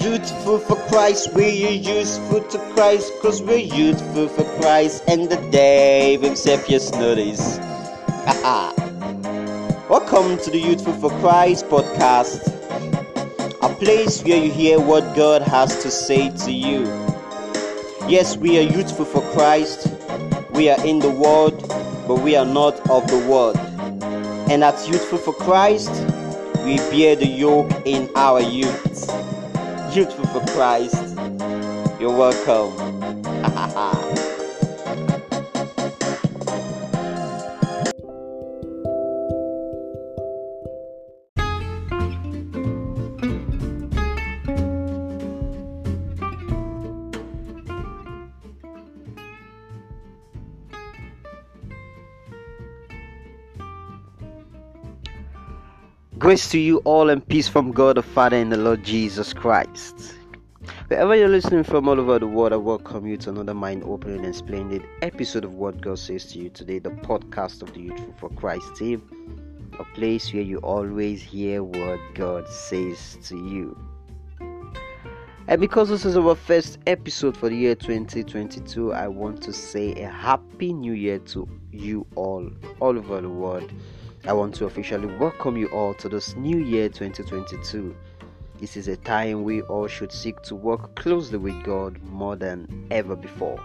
Youthful for Christ, we are useful to Christ, cause we're youthful for Christ, and the day will save yes notice. Welcome to the Youthful for Christ podcast, a place where you hear what God has to say to you. Yes, we are youthful for Christ, we are in the world, but we are not of the world. And at Youthful for Christ, we bear the yoke in our youth. Youthful for Christ, you're welcome. Grace to you all and peace from God the Father and the Lord Jesus Christ. Wherever you're listening from all over the world, I welcome you to another mind opening and splendid episode of What God Says to You Today, the podcast of the Youthful for Christ team, a place where you always hear what God says to you. And because this is our first episode for the year 2022, I want to say a happy new year to you all, all over the world. I want to officially welcome you all to this new year 2022. This is a time we all should seek to work closely with God more than ever before.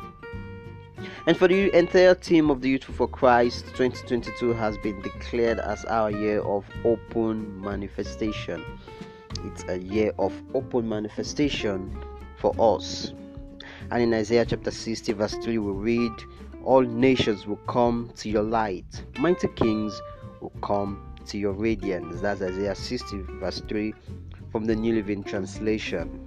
And for the entire team of the Youthful for Christ, 2022 has been declared as our year of open manifestation. It's a year of open manifestation for us. And in Isaiah chapter 60, verse 3, we read, All nations will come to your light, mighty kings will come to your radiance. That's Isaiah 60, verse 3 from the New Living Translation.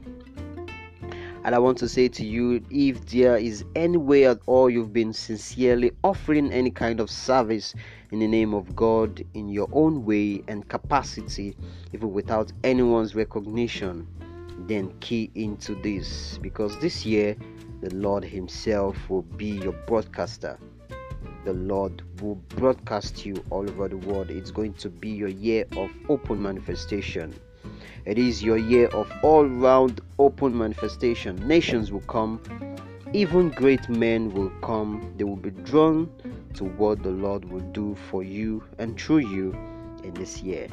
And I want to say to you if there is any way at all you've been sincerely offering any kind of service in the name of God in your own way and capacity, even without anyone's recognition, then key into this because this year the Lord Himself will be your broadcaster the Lord will broadcast you all over the world. It's going to be your year of open manifestation. It is your year of all round open manifestation. Nations will come, even great men will come. They will be drawn to what the Lord will do for you and through you in this year.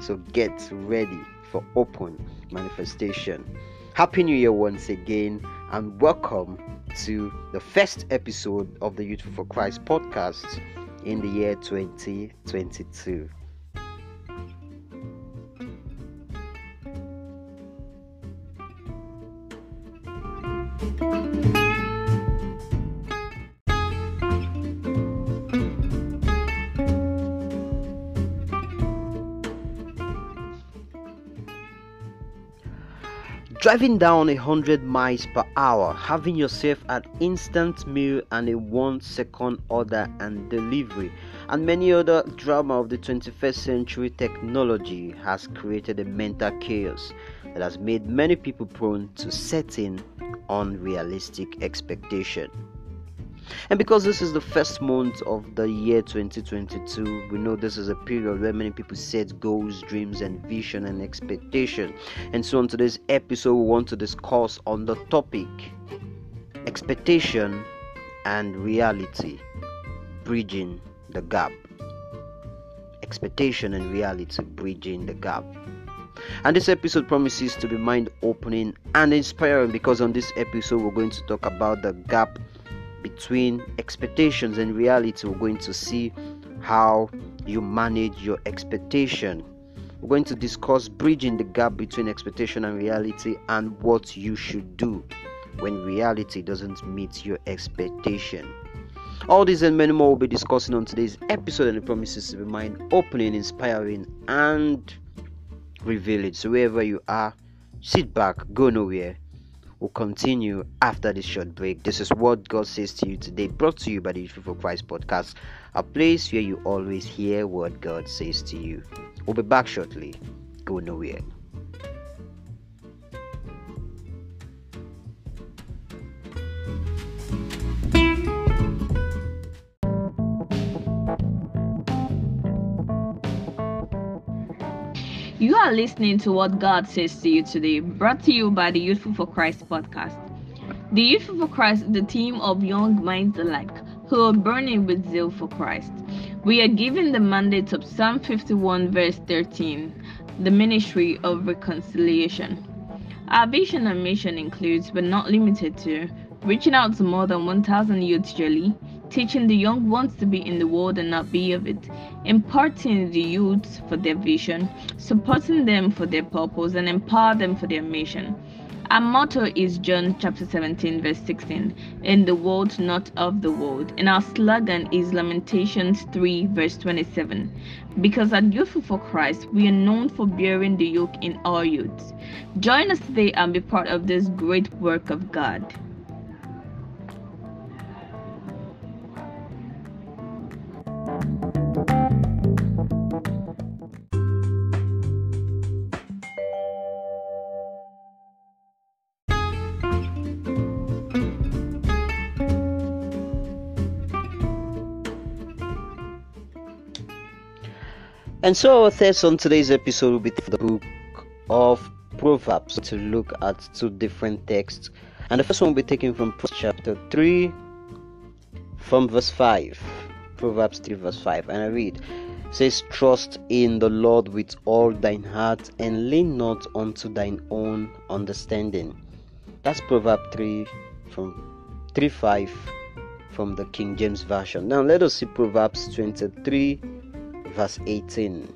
So get ready for open manifestation. Happy New Year once again, and welcome to the first episode of the Youthful for Christ podcast in the year 2022. Driving down a hundred miles per hour, having yourself an instant meal and a one second order and delivery, and many other drama of the 21st century technology has created a mental chaos that has made many people prone to setting unrealistic expectation. And because this is the first month of the year 2022, we know this is a period where many people set goals, dreams, and vision and expectation. And so, on today's episode, we want to discuss on the topic expectation and reality, bridging the gap. Expectation and reality, bridging the gap. And this episode promises to be mind opening and inspiring because on this episode, we're going to talk about the gap between expectations and reality. We're going to see how you manage your expectation. We're going to discuss bridging the gap between expectation and reality and what you should do when reality doesn't meet your expectation. All these and many more we'll be discussing on today's episode, and it promises to be mind opening, inspiring, and revealing. So, wherever you are, sit back, go nowhere will continue after this short break. This is what God says to you today, brought to you by the Youthful for Christ podcast, a place where you always hear what God says to you. We'll be back shortly. Go nowhere. You are listening to what God says to you today, brought to you by the Youthful for Christ podcast. The Youthful for Christ is the team of young minds alike who are burning with zeal for Christ. We are given the mandate of Psalm 51, verse 13, the ministry of reconciliation. Our vision and mission includes, but not limited to, reaching out to more than 1,000 youths yearly, teaching the young ones to be in the world and not be of it, imparting the youths for their vision, supporting them for their purpose, and empower them for their mission. Our motto is John chapter 17, verse 16, in the world, not of the world. And our slogan is Lamentations 3, verse 27. Because at Youthful for Christ, we are known for bearing the yoke in our youths. Join us today and be part of this great work of God. And so our thoughts on today's episode will be the book of Proverbs to look at two different texts. And the first one will be taken from chapter 3 from verse 5. Proverbs 3 verse 5. And I read says trust in the Lord with all thine heart and lean not unto thine own understanding. That's Proverbs 3 from 3 5 from the King James Version. Now let us see Proverbs 23 verse 18.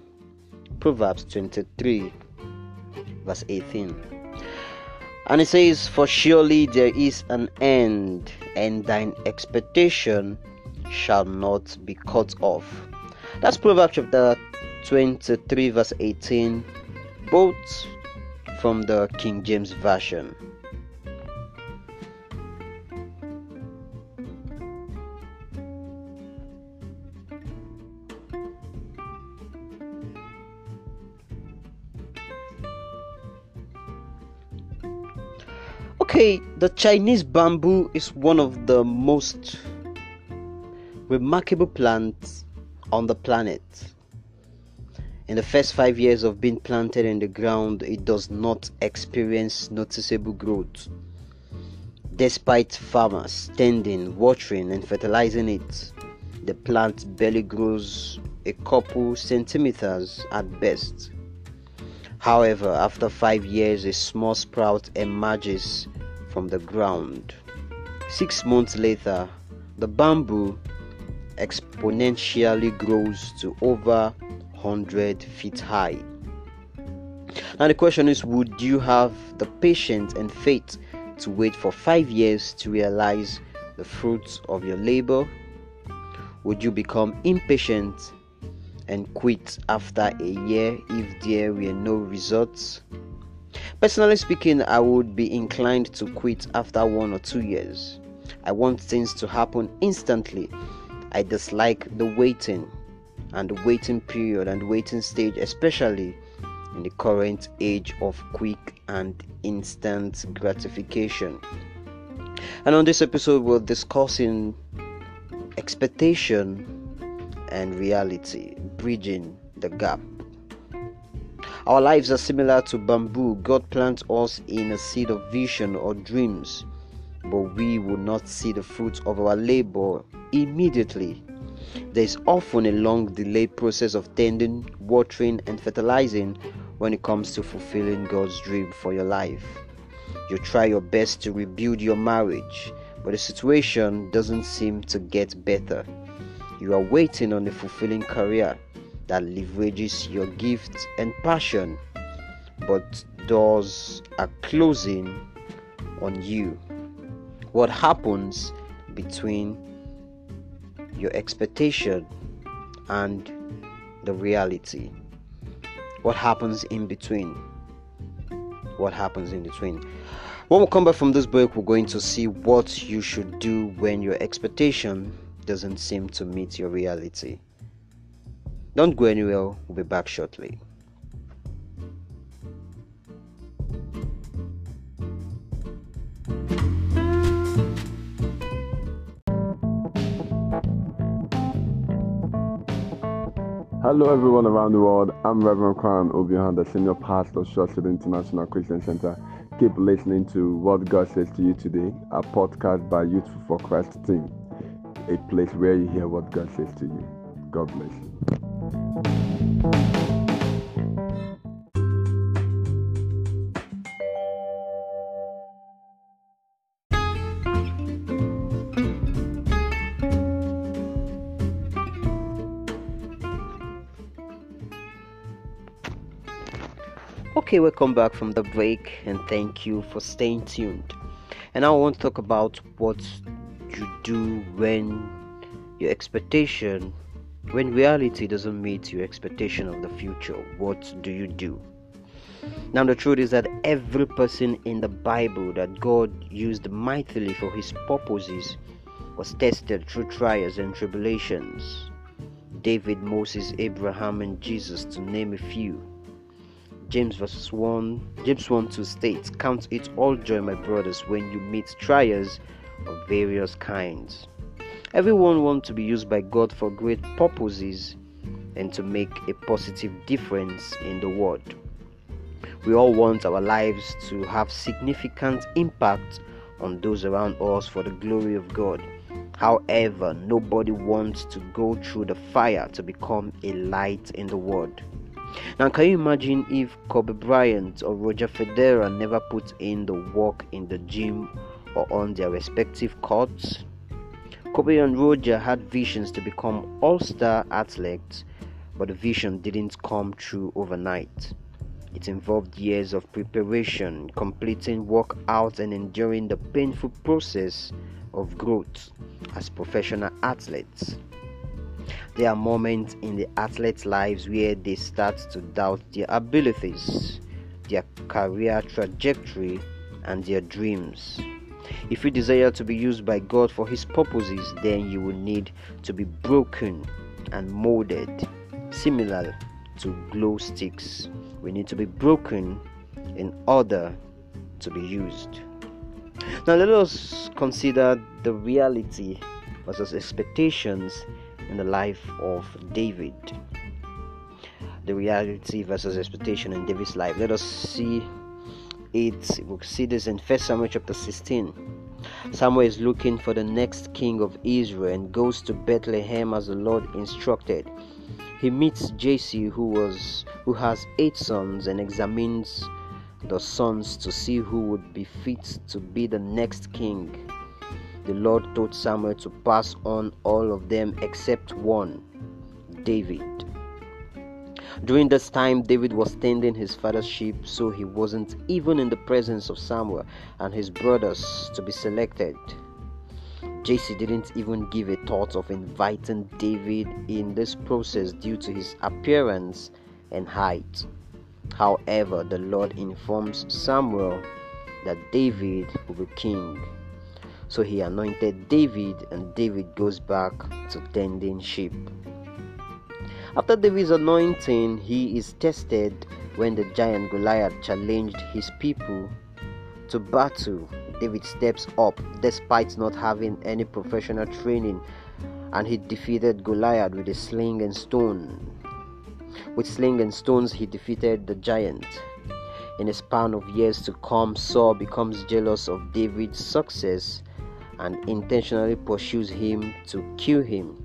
Proverbs 23, verse 18. And it says, For surely there is an end, and thine expectation shall not be cut off. That's Proverbs chapter 23, verse 18, both from the King James Version. Okay, the Chinese bamboo is one of the most remarkable plants on the planet. In the first five years of being planted in the ground, it does not experience noticeable growth. Despite farmers tending, watering, and fertilizing it, the plant barely grows a couple centimeters at best. However, after five years, a small sprout emerges from the ground. Six months later, the bamboo exponentially grows to over 100 feet high. Now, the question is would you have the patience and faith to wait for five years to realize the fruits of your labor? Would you become impatient and quit after a year if there were no results? Personally speaking, I would be inclined to quit after one or two years. I want things to happen instantly. I dislike the waiting and the waiting period and waiting stage, especially in the current age of quick and instant gratification. And on this episode, we're discussing expectation and reality, bridging the gap. Our lives are similar to bamboo. God plants us in a seed of vision or dreams, but we will not see the fruits of our labor immediately. There is often a long delayed process of tending, watering, and fertilizing when it comes to fulfilling God's dream for your life. You try your best to rebuild your marriage, but the situation doesn't seem to get better. You are waiting on a fulfilling career, that leverages your gifts and passion, but doors are closing on you. What happens between your expectation and the reality? What happens in between? What happens in between? When we come back from this break, we're going to see what you should do when your expectation doesn't seem to meet your reality. Don't go anywhere, we'll be back shortly. Hello, everyone around the world. I'm Reverend Kwan Obihan, the Senior Pastor of Shortfield International Christian Center. Keep listening to what God says to you today, a podcast by Youthful for Christ team, a place where you hear what God says to you. God bless you. Okay, welcome back from the break and thank you for staying tuned. And I want to talk about what you do when your expectation, when reality doesn't meet your expectation of the future. What do you do? Now, the truth is that every person in the Bible that God used mightily for his purposes was tested through trials and tribulations. David, Moses, Abraham, and Jesus, to name a few. James verses 1 James 1 2 states, Count it all joy, my brothers, when you meet trials of various kinds. Everyone wants to be used by God for great purposes and to make a positive difference in the world. We all want our lives to have significant impact on those around us for the glory of God. However, nobody wants to go through the fire to become a light in the world. Now, can you imagine if Kobe Bryant or Roger Federer never put in the work in the gym or on their respective courts? Kobe and Roger had visions to become all star athletes, but the vision didn't come true overnight. It involved years of preparation, completing workouts, and enduring the painful process of growth as professional athletes. There are moments in the athletes' lives where they start to doubt their abilities, their career trajectory, and their dreams. If you desire to be used by God for His purposes, then you will need to be broken and molded, similar to glow sticks. We need to be broken in order to be used. Now, let us consider the reality versus expectations in the life of David. The reality versus expectation in David's life. Let us see it. We'll see this in First Samuel chapter 16. Samuel is looking for the next king of Israel and goes to Bethlehem as the Lord instructed. He meets Jesse, who was who has eight sons, and examines the sons to see who would be fit to be the next king the Lord told Samuel to pass on all of them except one David. During this time, David was tending his father's sheep, so he wasn't even in the presence of Samuel and his brothers to be selected. Jesse didn't even give a thought of inviting David in this process due to his appearance and height. However, the Lord informs Samuel that David will be king. So he anointed David, and David goes back to tending sheep. After David's anointing, he is tested when the giant Goliath challenged his people to battle. David steps up despite not having any professional training and he defeated Goliath with a sling and stone. With sling and stones, he defeated the giant. In a span of years to come, Saul becomes jealous of David's success and intentionally pursues him to kill him.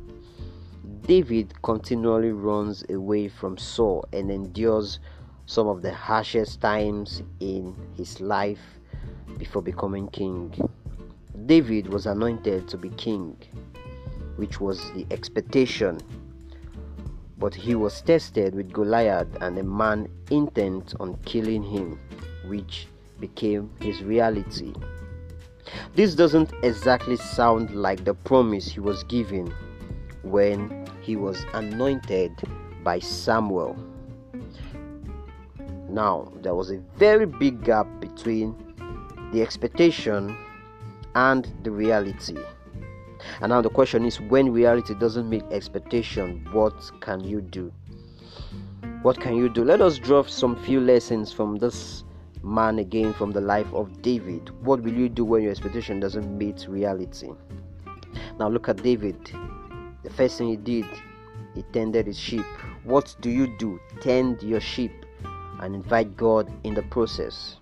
David continually runs away from Saul and endures some of the harshest times in his life before becoming king. David was anointed to be king, which was the expectation, but he was tested with Goliath and a man intent on killing him, which became his reality. This doesn't exactly sound like the promise he was given when he was anointed by Samuel. Now, there was a very big gap between the expectation and the reality. And now the question is when reality doesn't meet expectation, what can you do? What can you do? Let us draw some few lessons from this man again from the life of David. What will you do when your expectation doesn't meet reality? Now look at David. The first thing he did, he tended his sheep. What do you do? Tend your sheep and invite God in the process.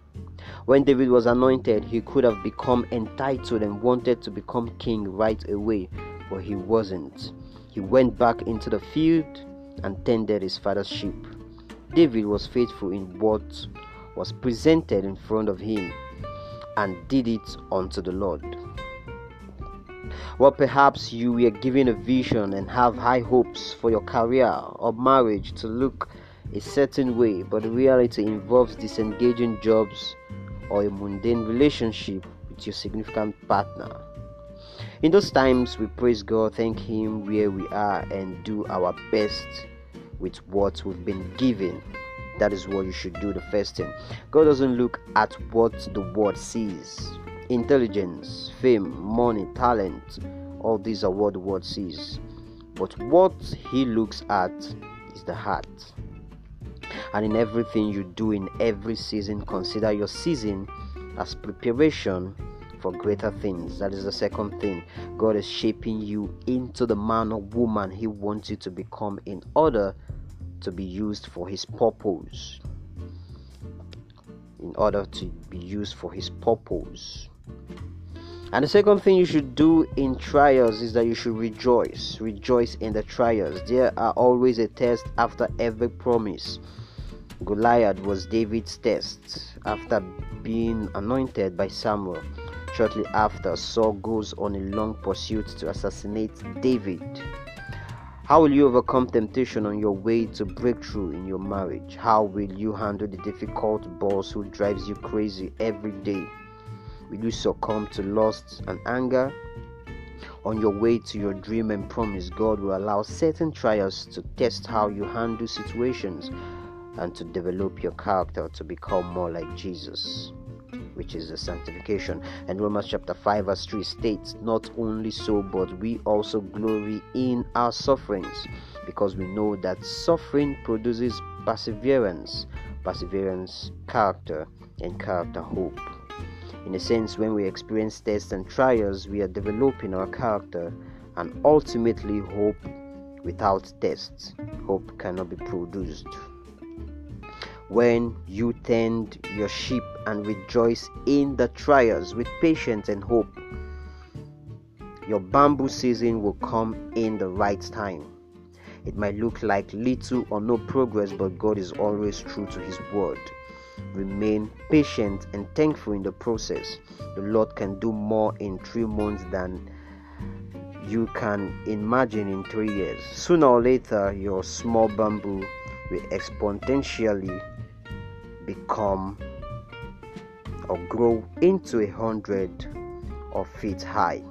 When David was anointed, he could have become entitled and wanted to become king right away, but he wasn't. He went back into the field and tended his father's sheep. David was faithful in what was presented in front of him and did it unto the Lord. Well, perhaps you were given a vision and have high hopes for your career or marriage to look a certain way, but reality involves disengaging jobs or a mundane relationship with your significant partner. In those times, we praise God, thank Him where we are, and do our best with what we've been given. That is what you should do the first thing. God doesn't look at what the world sees intelligence, fame, money, talent. All these are what the world sees. But what He looks at is the heart. And in everything you do in every season, consider your season as preparation for greater things. That is the second thing. God is shaping you into the man or woman He wants you to become in order to be used for His purpose. In order to be used for His purpose. And the second thing you should do in trials is that you should rejoice. Rejoice in the trials. There are always a test after every promise. Goliath was David's test after being anointed by Samuel. Shortly after, Saul goes on a long pursuit to assassinate David. How will you overcome temptation on your way to breakthrough in your marriage? How will you handle the difficult boss who drives you crazy every day? Will you succumb to lust and anger? On your way to your dream and promise, God will allow certain trials to test how you handle situations and to develop your character to become more like Jesus, which is the sanctification. And Romans chapter 5, verse 3 states, Not only so, but we also glory in our sufferings, because we know that suffering produces perseverance, perseverance, character, and character, hope. In a sense, when we experience tests and trials, we are developing our character and ultimately hope without tests. Hope cannot be produced when you tend your sheep and rejoice in the trials with patience and hope. Your bamboo season will come in the right time. It might look like little or no progress, but God is always true to His word. Remain patient and thankful in the process. The Lord can do more in three months than you can imagine in three years. Sooner or later, your small bamboo will exponentially become or grow into a hundred of feet high.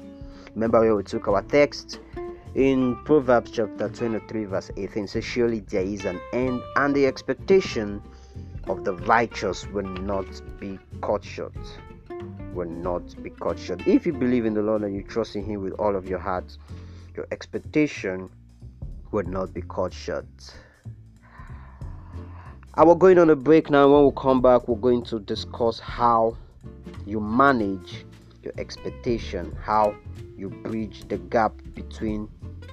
Remember where we took our text in Proverbs chapter 23, verse 18 says, Surely there is an end, and the expectation of the righteous will not be cut short. Will not be cut short. If you believe in the Lord and you trust in Him with all of your heart, your expectation will not be cut short. I will going on a break now. When we come back, we're going to discuss how you manage your expectation, how you bridge the gap between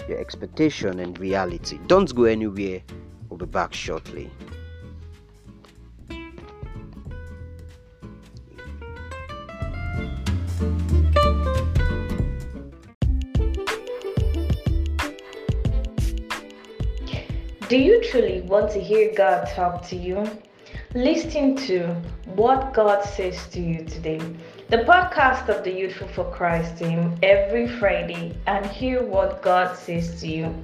your expectation and reality. Don't go anywhere. We'll be back shortly. Do you truly want to hear God talk to you? Listen to what God says to you today. The podcast of the Youthful for Christ team every Friday and hear what God says to you.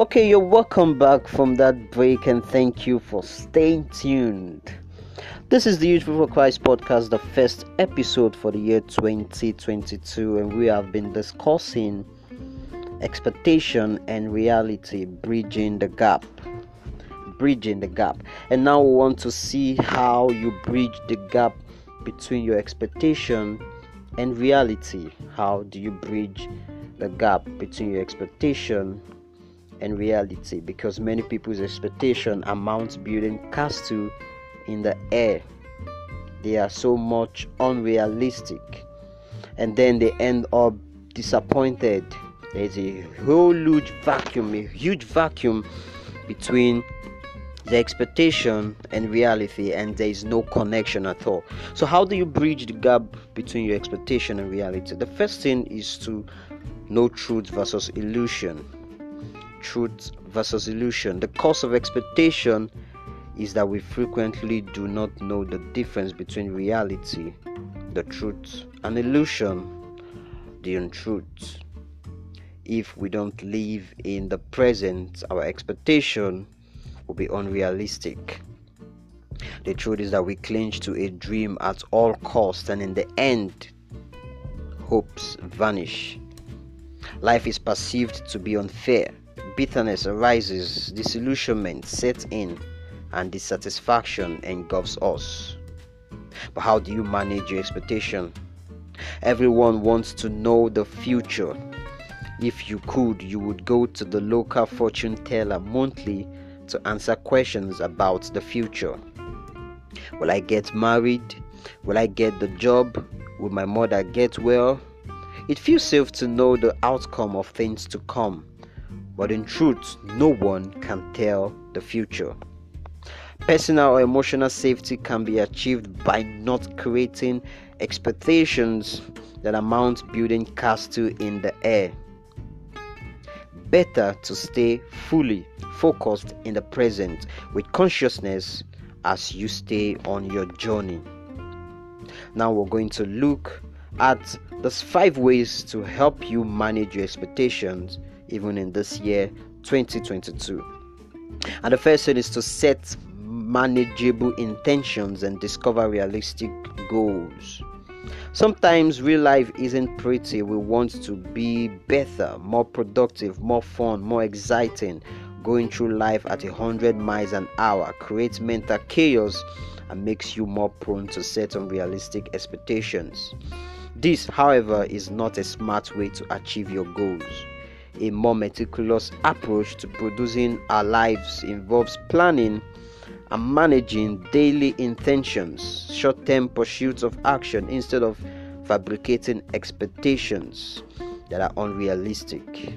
Okay, you're welcome back from that break and thank you for staying tuned. This is the Youthful for Christ podcast, the first episode for the year 2022, and we have been discussing expectation and reality, bridging the gap. Bridging the gap, and now we want to see how you bridge the gap between your expectation and reality. How do you bridge the gap between your expectation and reality because many people's expectation amounts building castle in the air. They are so much unrealistic. And then they end up disappointed. There's a whole huge vacuum a huge vacuum between the expectation and reality and there is no connection at all. So how do you bridge the gap between your expectation and reality? The first thing is to know truth versus illusion truth versus illusion the cause of expectation is that we frequently do not know the difference between reality the truth and illusion the untruth if we don't live in the present our expectation will be unrealistic. The truth is that we cling to a dream at all costs, and in the end, hopes vanish. Life is perceived to be unfair. Bitterness arises, disillusionment sets in, and dissatisfaction engulfs us. But how do you manage your expectation? Everyone wants to know the future. If you could, you would go to the local fortune teller monthly to answer questions about the future. Will I get married? Will I get the job? Will my mother get well? It feels safe to know the outcome of things to come, but in truth, no one can tell the future. Personal or emotional safety can be achieved by not creating expectations that amount building castle in the air better to stay fully focused in the present with consciousness as you stay on your journey. Now we're going to look at the five ways to help you manage your expectations even in this year 2022. And the first thing is to set manageable intentions and discover realistic goals. Sometimes real life isn't pretty. We want to be better, more productive, more fun, more exciting. Going through life at 100 miles an hour creates mental chaos and makes you more prone to set unrealistic expectations. This, however, is not a smart way to achieve your goals. A more meticulous approach to producing our lives involves planning and managing daily intentions, short term pursuits of action instead of fabricating expectations that are unrealistic.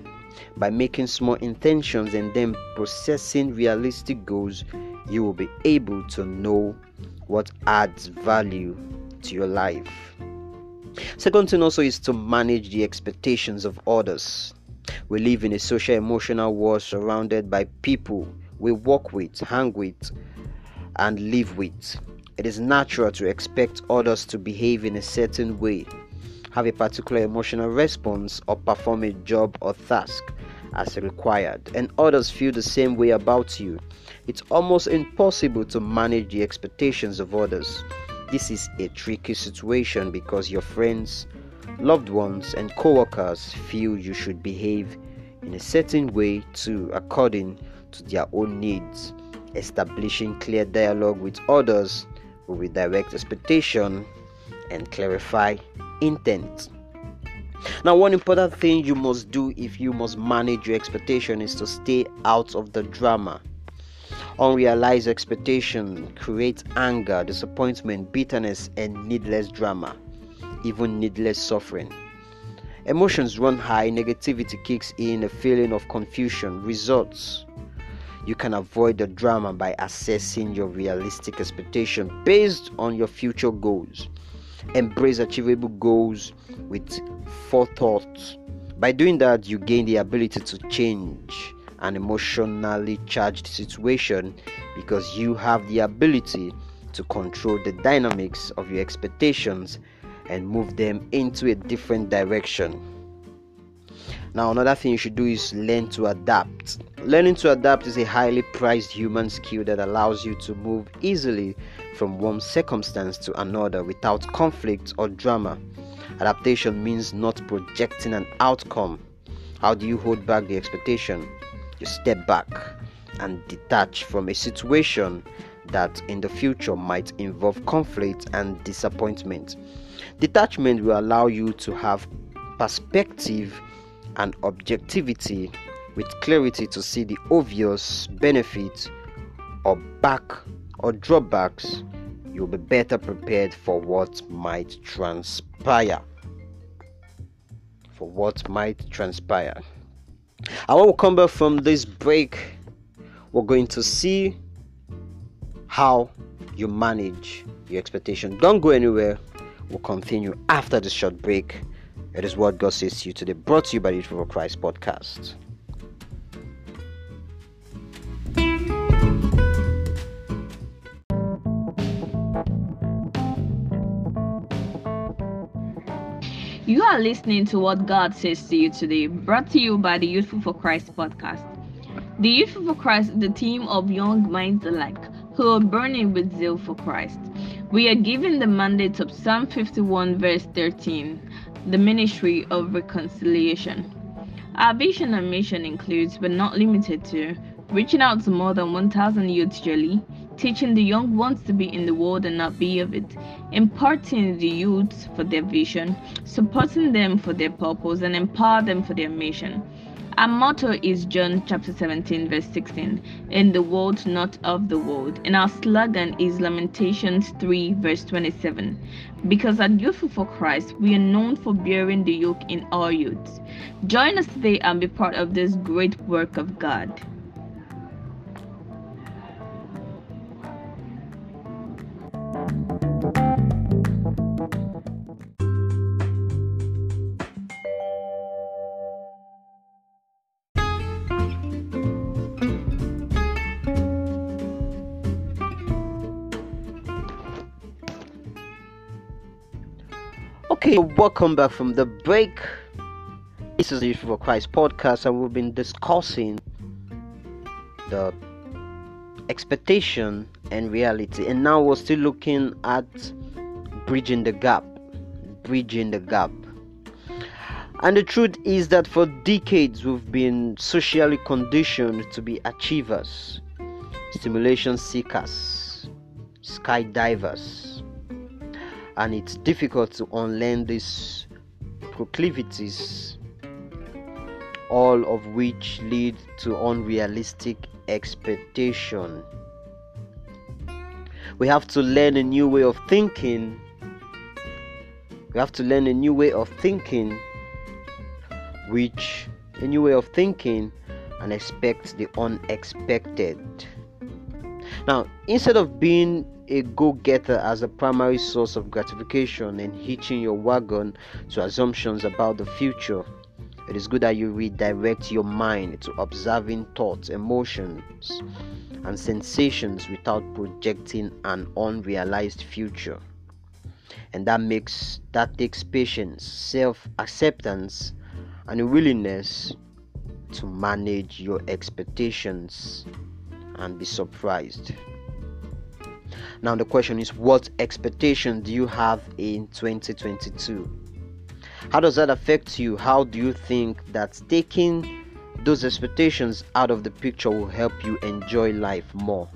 By making small intentions and then processing realistic goals, you will be able to know what adds value to your life. Second thing also is to manage the expectations of others. We live in a social emotional world surrounded by people we work with, hang with, and live with. It is natural to expect others to behave in a certain way, have a particular emotional response, or perform a job or task as required, and others feel the same way about you. It's almost impossible to manage the expectations of others. This is a tricky situation because your friends, loved ones, and co workers feel you should behave in a certain way too, according to their own needs establishing clear dialogue with others will redirect expectation and clarify intent. Now, one important thing you must do if you must manage your expectation is to stay out of the drama. Unrealized expectation creates anger, disappointment, bitterness, and needless drama, even needless suffering. Emotions run high, negativity kicks in, a feeling of confusion results you can avoid the drama by assessing your realistic expectation based on your future goals. Embrace achievable goals with forethought. By doing that, you gain the ability to change an emotionally charged situation because you have the ability to control the dynamics of your expectations and move them into a different direction. Now, another thing you should do is learn to adapt. Learning to adapt is a highly prized human skill that allows you to move easily from one circumstance to another without conflict or drama. Adaptation means not projecting an outcome. How do you hold back the expectation? You step back and detach from a situation that in the future might involve conflict and disappointment. Detachment will allow you to have perspective and objectivity with clarity to see the obvious benefits or back or drawbacks, you'll be better prepared for what might transpire. For what might transpire. And when we come back from this break, we're going to see how you manage your expectation. Don't go anywhere. We'll continue after this short break. It is what God says to you today, brought to you by the Youth Christ podcast. You are listening to what God says to you today, brought to you by the Youthful for Christ podcast. The Youthful for Christ is the team of young minds alike who are burning with zeal for Christ. We are given the mandate of Psalm 51, verse 13, the ministry of reconciliation. Our vision and mission includes, but not limited to, reaching out to more than 1,000 youths yearly teaching the young ones to be in the world and not be of it, imparting the youths for their vision, supporting them for their purpose, and empower them for their mission. Our motto is John chapter 17, verse 16, in the world, not of the world. And our slogan is Lamentations 3, verse 27. Because at Youthful for Christ, we are known for bearing the yoke in our youths. Join us today and be part of this great work of God. Okay, welcome back from the break. This is the Youth for Christ podcast, and we've been discussing the expectation and reality, and now we're still looking at bridging the gap. Bridging the gap. And the truth is that for decades we've been socially conditioned to be achievers, stimulation seekers, skydivers and it's difficult to unlearn these proclivities, all of which lead to unrealistic expectation. We have to learn a new way of thinking. We have to learn a new way of thinking, which a new way of thinking and expect the unexpected. Now, instead of being a go getter as a primary source of gratification and hitching your wagon to assumptions about the future, it is good that you redirect your mind to observing thoughts, emotions, and sensations without projecting an unrealized future. And that makes that takes patience, self-acceptance, and a willingness to manage your expectations and be surprised. Now, the question is what expectation do you have in 2022? How does that affect you? How do you think that taking those expectations out of the picture will help you enjoy life more?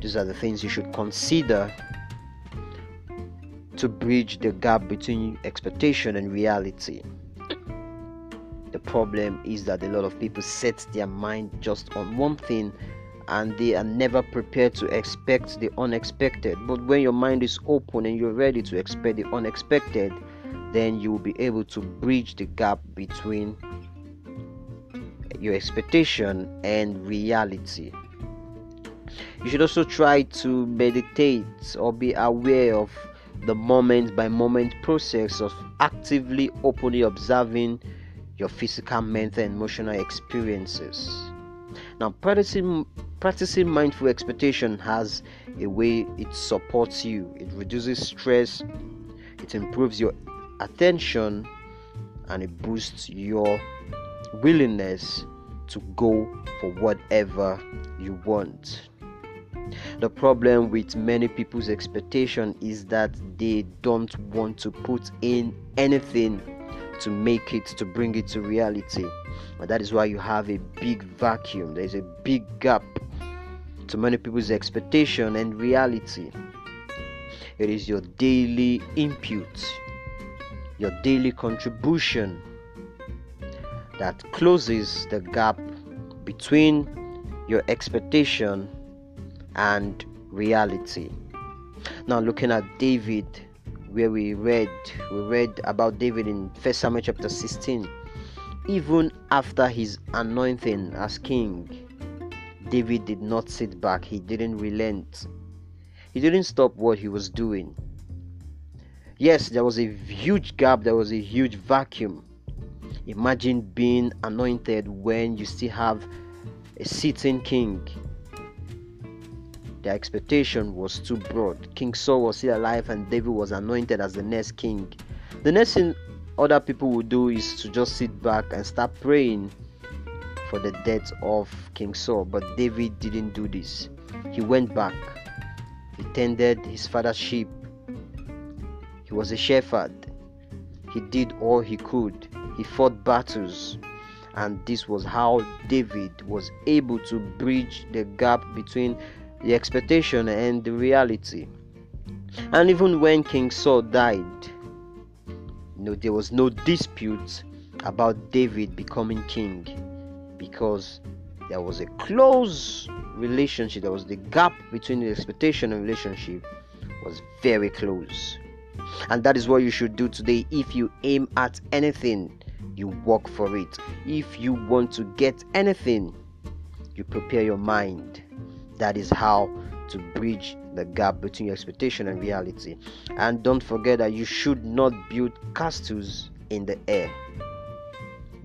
These are the things you should consider to bridge the gap between expectation and reality. The problem is that a lot of people set their mind just on one thing and they are never prepared to expect the unexpected. But when your mind is open and you're ready to expect the unexpected, then you will be able to bridge the gap between your expectation and reality. You should also try to meditate or be aware of the moment by moment process of actively openly observing your physical, mental, and emotional experiences. Now, practicing practicing mindful expectation has a way it supports you. It reduces stress, it improves your attention, and it boosts your willingness to go for whatever you want. The problem with many people's expectation is that they don't want to put in anything to make it to bring it to reality. And that is why you have a big vacuum. There's a big gap to many people's expectation and reality. It is your daily input your daily contribution that closes the gap between your expectation and reality. Now, looking at David, where we read, we read about David in First Samuel chapter 16. Even after his anointing as king, David did not sit back, he didn't relent, he didn't stop what he was doing. Yes, there was a huge gap, there was a huge vacuum. Imagine being anointed when you still have a sitting king. The expectation was too broad. King Saul was still alive and David was anointed as the next king. The next thing other people would do is to just sit back and start praying for the death of King Saul. But David didn't do this. He went back. He tended his father's sheep. He was a shepherd. He did all he could. He fought battles. And this was how David was able to bridge the gap between the expectation and the reality. And even when King Saul died, you know, there was no dispute about David becoming king because there was a close relationship there was the gap between the expectation and relationship was very close. And that is what you should do today. If you aim at anything you work for it. If you want to get anything you prepare your mind that is how to bridge the gap between your expectation and reality and don't forget that you should not build castles in the air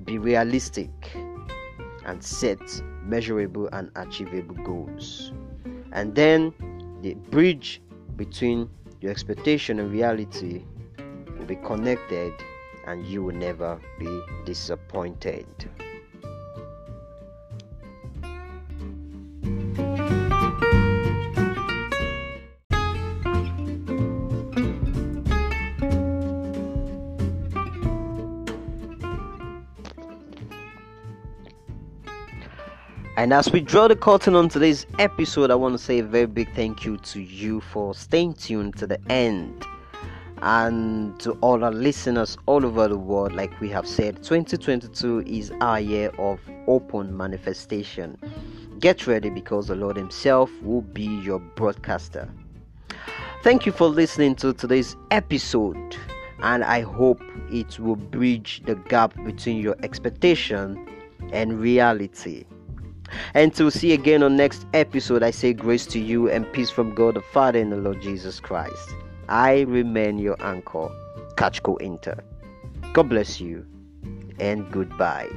be realistic and set measurable and achievable goals. And then the bridge between your expectation and reality will be connected and you will never be disappointed. And as we draw the curtain on today's episode, I want to say a very big thank you to you for staying tuned to the end. And to all our listeners all over the world, like we have said, 2022 is our year of open manifestation. Get ready because the Lord Himself will be your broadcaster. Thank you for listening to today's episode, and I hope it will bridge the gap between your expectation and reality. And to see again on next episode, I say grace to you and peace from God the Father and the Lord Jesus Christ. I remain your anchor, Kachko Inter. God bless you and goodbye.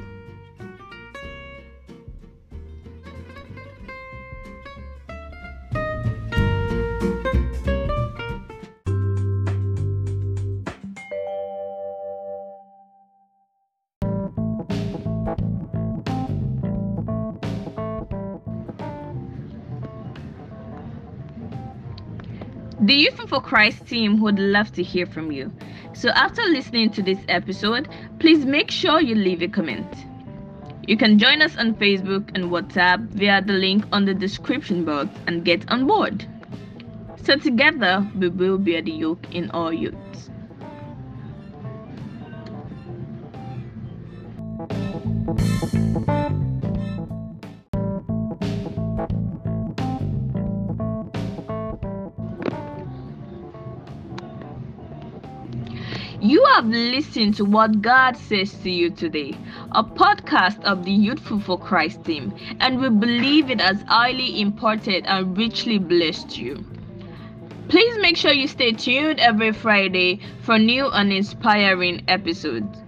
The Youth for Christ team would love to hear from you. So after listening to this episode, please make sure you leave a comment. You can join us on Facebook and WhatsApp via the link on the description box and get on board. So together we will bear the yoke in all youths. You have listened to what God says to you today, a podcast of the Youthful for Christ team, and we believe it has highly imported and richly blessed you. Please make sure you stay tuned every Friday for new and inspiring episodes.